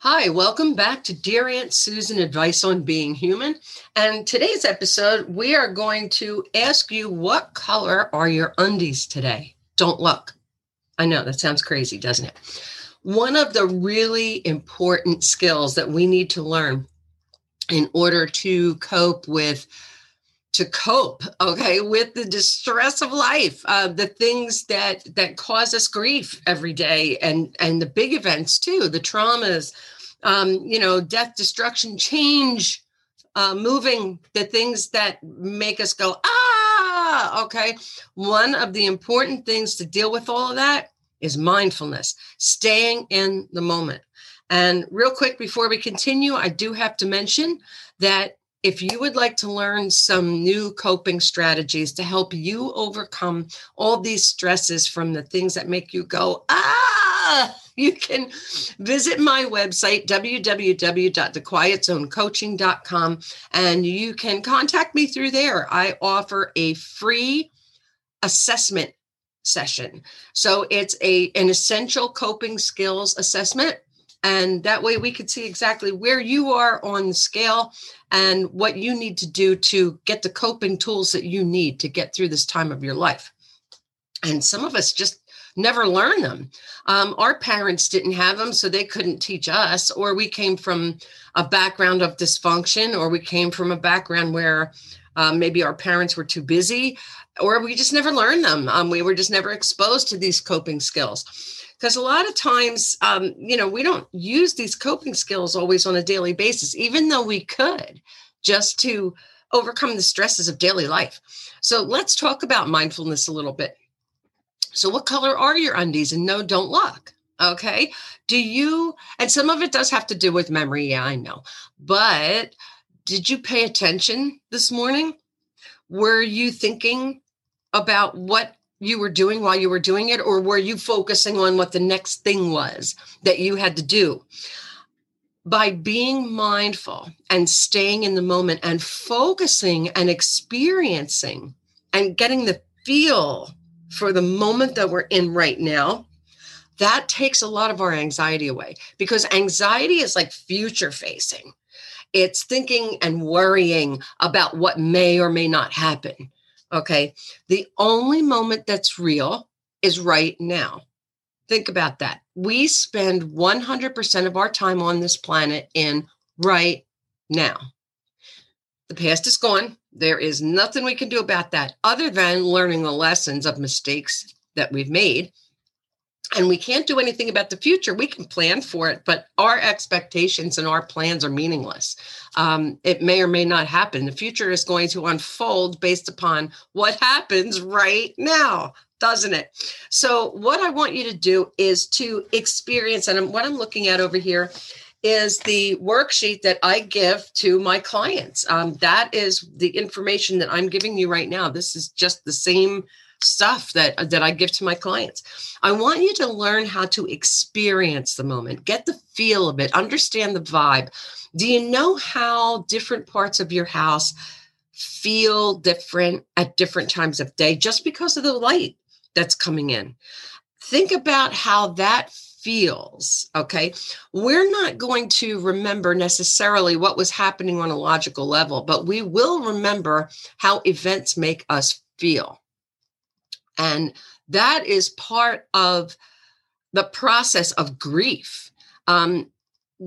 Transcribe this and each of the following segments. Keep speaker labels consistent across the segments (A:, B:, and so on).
A: Hi, welcome back to Dear Aunt Susan Advice on Being Human. And today's episode, we are going to ask you what color are your undies today? Don't look. I know that sounds crazy, doesn't it? One of the really important skills that we need to learn in order to cope with to cope okay with the distress of life uh, the things that that cause us grief every day and and the big events too the traumas um, you know death destruction change uh, moving the things that make us go ah! okay one of the important things to deal with all of that is mindfulness staying in the moment. And real quick before we continue i do have to mention that if you would like to learn some new coping strategies to help you overcome all these stresses from the things that make you go, ah, you can visit my website, www.thequietzonecoaching.com, and you can contact me through there. I offer a free assessment session. So it's a an essential coping skills assessment and that way we could see exactly where you are on the scale and what you need to do to get the coping tools that you need to get through this time of your life. And some of us just never learn them. Um, our parents didn't have them, so they couldn't teach us, or we came from a background of dysfunction, or we came from a background where um, maybe our parents were too busy, or we just never learned them. Um, we were just never exposed to these coping skills because a lot of times um, you know we don't use these coping skills always on a daily basis even though we could just to overcome the stresses of daily life. So let's talk about mindfulness a little bit. So what color are your undies? And no don't look okay? Do you and some of it does have to do with memory yeah i know but did you pay attention this morning? Were you thinking about what you were doing while you were doing it, or were you focusing on what the next thing was that you had to do? By being mindful and staying in the moment and focusing and experiencing and getting the feel for the moment that we're in right now, that takes a lot of our anxiety away because anxiety is like future facing. It's thinking and worrying about what may or may not happen. Okay. The only moment that's real is right now. Think about that. We spend 100% of our time on this planet in right now. The past is gone. There is nothing we can do about that other than learning the lessons of mistakes that we've made and we can't do anything about the future. We can plan for it, but our expectations and our plans are meaningless. Um, it may or may not happen. The future is going to unfold based upon what happens right now, doesn't it? So, what I want you to do is to experience, and what I'm looking at over here is the worksheet that I give to my clients. Um, that is the information that I'm giving you right now. This is just the same stuff that uh, that I give to my clients. I want you to learn how to experience the moment, get the feel of it, understand the vibe. Do you know how different parts of your house feel different at different times of day just because of the light that's coming in? Think about how that feels. Okay. We're not going to remember necessarily what was happening on a logical level, but we will remember how events make us feel. And that is part of the process of grief. Um,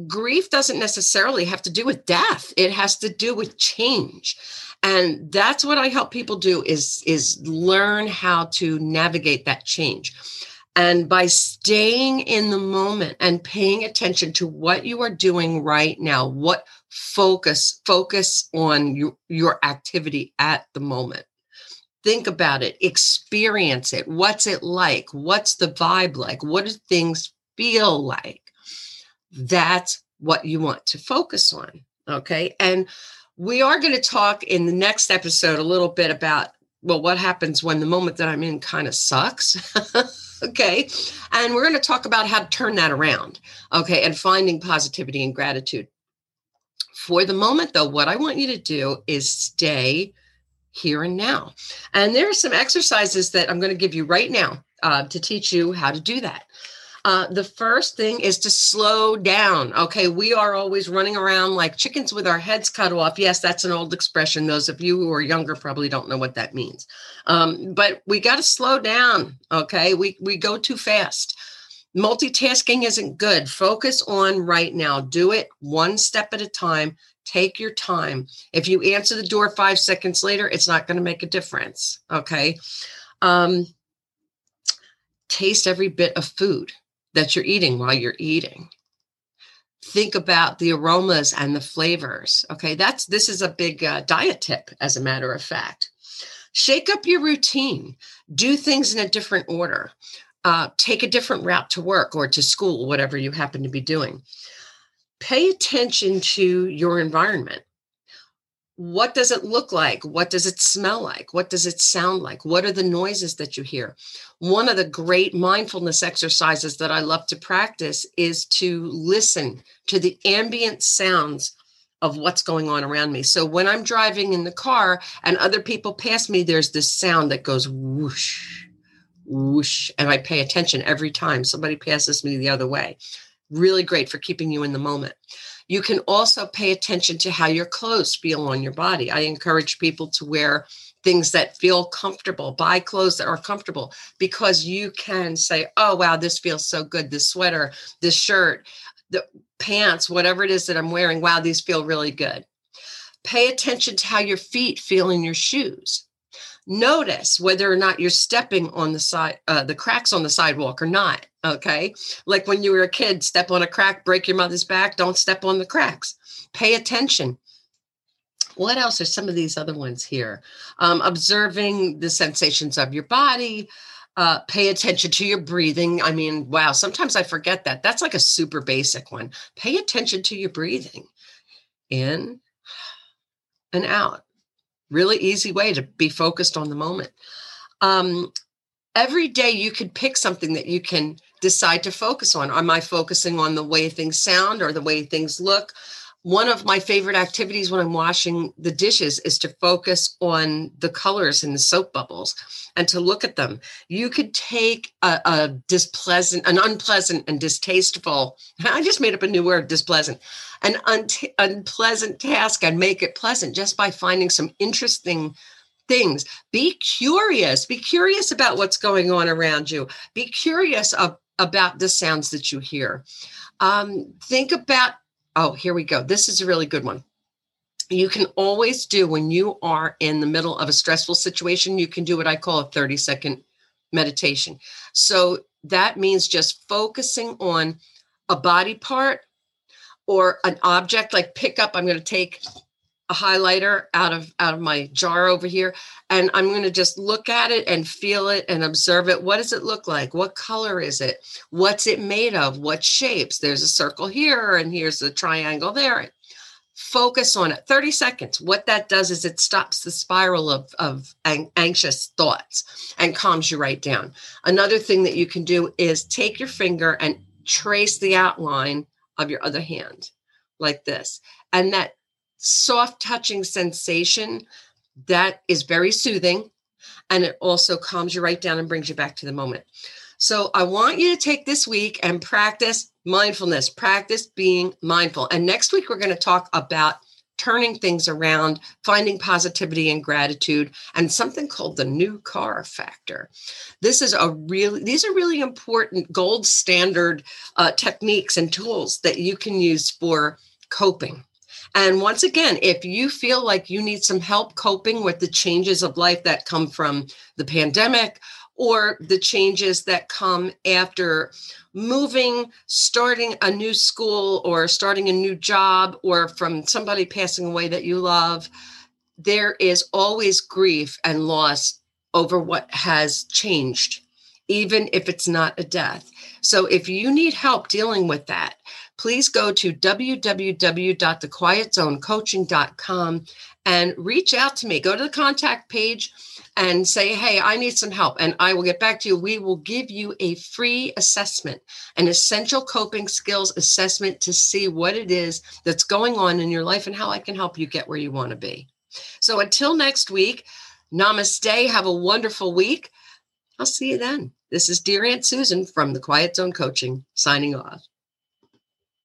A: grief doesn't necessarily have to do with death. It has to do with change. And that's what i help people do is is learn how to navigate that change. And by staying in the moment and paying attention to what you are doing right now what focus focus on your, your activity at the moment think about it, experience it. What's it like? What's the vibe like? What do things feel like? That's what you want to focus on. Okay. And we are going to talk in the next episode a little bit about, well, what happens when the moment that I'm in kind of sucks. okay. And we're going to talk about how to turn that around. Okay. And finding positivity and gratitude. For the moment, though, what I want you to do is stay here and now. And there are some exercises that I'm going to give you right now uh, to teach you how to do that. Uh, the first thing is to slow down. Okay, we are always running around like chickens with our heads cut off. Yes, that's an old expression. Those of you who are younger probably don't know what that means. Um, but we got to slow down. Okay, we we go too fast. Multitasking isn't good. Focus on right now. Do it one step at a time. Take your time. If you answer the door five seconds later, it's not going to make a difference. Okay. Um, taste every bit of food that you're eating while you're eating think about the aromas and the flavors okay that's this is a big uh, diet tip as a matter of fact shake up your routine do things in a different order uh, take a different route to work or to school whatever you happen to be doing pay attention to your environment what does it look like? What does it smell like? What does it sound like? What are the noises that you hear? One of the great mindfulness exercises that I love to practice is to listen to the ambient sounds of what's going on around me. So when I'm driving in the car and other people pass me, there's this sound that goes whoosh, whoosh, and I pay attention every time somebody passes me the other way. Really great for keeping you in the moment. You can also pay attention to how your clothes feel on your body. I encourage people to wear things that feel comfortable, buy clothes that are comfortable because you can say, oh, wow, this feels so good. This sweater, this shirt, the pants, whatever it is that I'm wearing, wow, these feel really good. Pay attention to how your feet feel in your shoes notice whether or not you're stepping on the side uh, the cracks on the sidewalk or not okay? Like when you were a kid step on a crack break your mother's back don't step on the cracks. Pay attention. What else are some of these other ones here? Um, observing the sensations of your body uh, pay attention to your breathing. I mean wow sometimes i forget that. That's like a super basic one. Pay attention to your breathing in and out. Really easy way to be focused on the moment. Um, every day you could pick something that you can decide to focus on. Am I focusing on the way things sound or the way things look? one of my favorite activities when I'm washing the dishes is to focus on the colors in the soap bubbles and to look at them. You could take a, a displeasant, an unpleasant and distasteful, I just made up a new word, displeasant, an un- unpleasant task and make it pleasant just by finding some interesting things. Be curious. Be curious about what's going on around you. Be curious of, about the sounds that you hear. Um, think about Oh, here we go. This is a really good one. You can always do when you are in the middle of a stressful situation, you can do what I call a 30 second meditation. So that means just focusing on a body part or an object like pick up. I'm going to take a highlighter out of out of my jar over here and i'm going to just look at it and feel it and observe it. What does it look like? What color is it? What's it made of? What shapes? There's a circle here and here's a triangle there. Focus on it. 30 seconds. What that does is it stops the spiral of, of anxious thoughts and calms you right down. Another thing that you can do is take your finger and trace the outline of your other hand like this and that soft touching sensation that is very soothing and it also calms you right down and brings you back to the moment. So I want you to take this week and practice mindfulness, practice being mindful. And next week, we're going to talk about turning things around, finding positivity and gratitude, and something called the new car factor. This is a really, these are really important gold standard uh, techniques and tools that you can use for coping. And once again, if you feel like you need some help coping with the changes of life that come from the pandemic or the changes that come after moving, starting a new school, or starting a new job, or from somebody passing away that you love, there is always grief and loss over what has changed, even if it's not a death. So if you need help dealing with that, please go to www.thequietzonecoaching.com and reach out to me. Go to the contact page and say, Hey, I need some help. And I will get back to you. We will give you a free assessment, an essential coping skills assessment to see what it is that's going on in your life and how I can help you get where you want to be. So until next week, namaste. Have a wonderful week. I'll see you then. This is Dear Aunt Susan from the Quiet Zone Coaching signing off.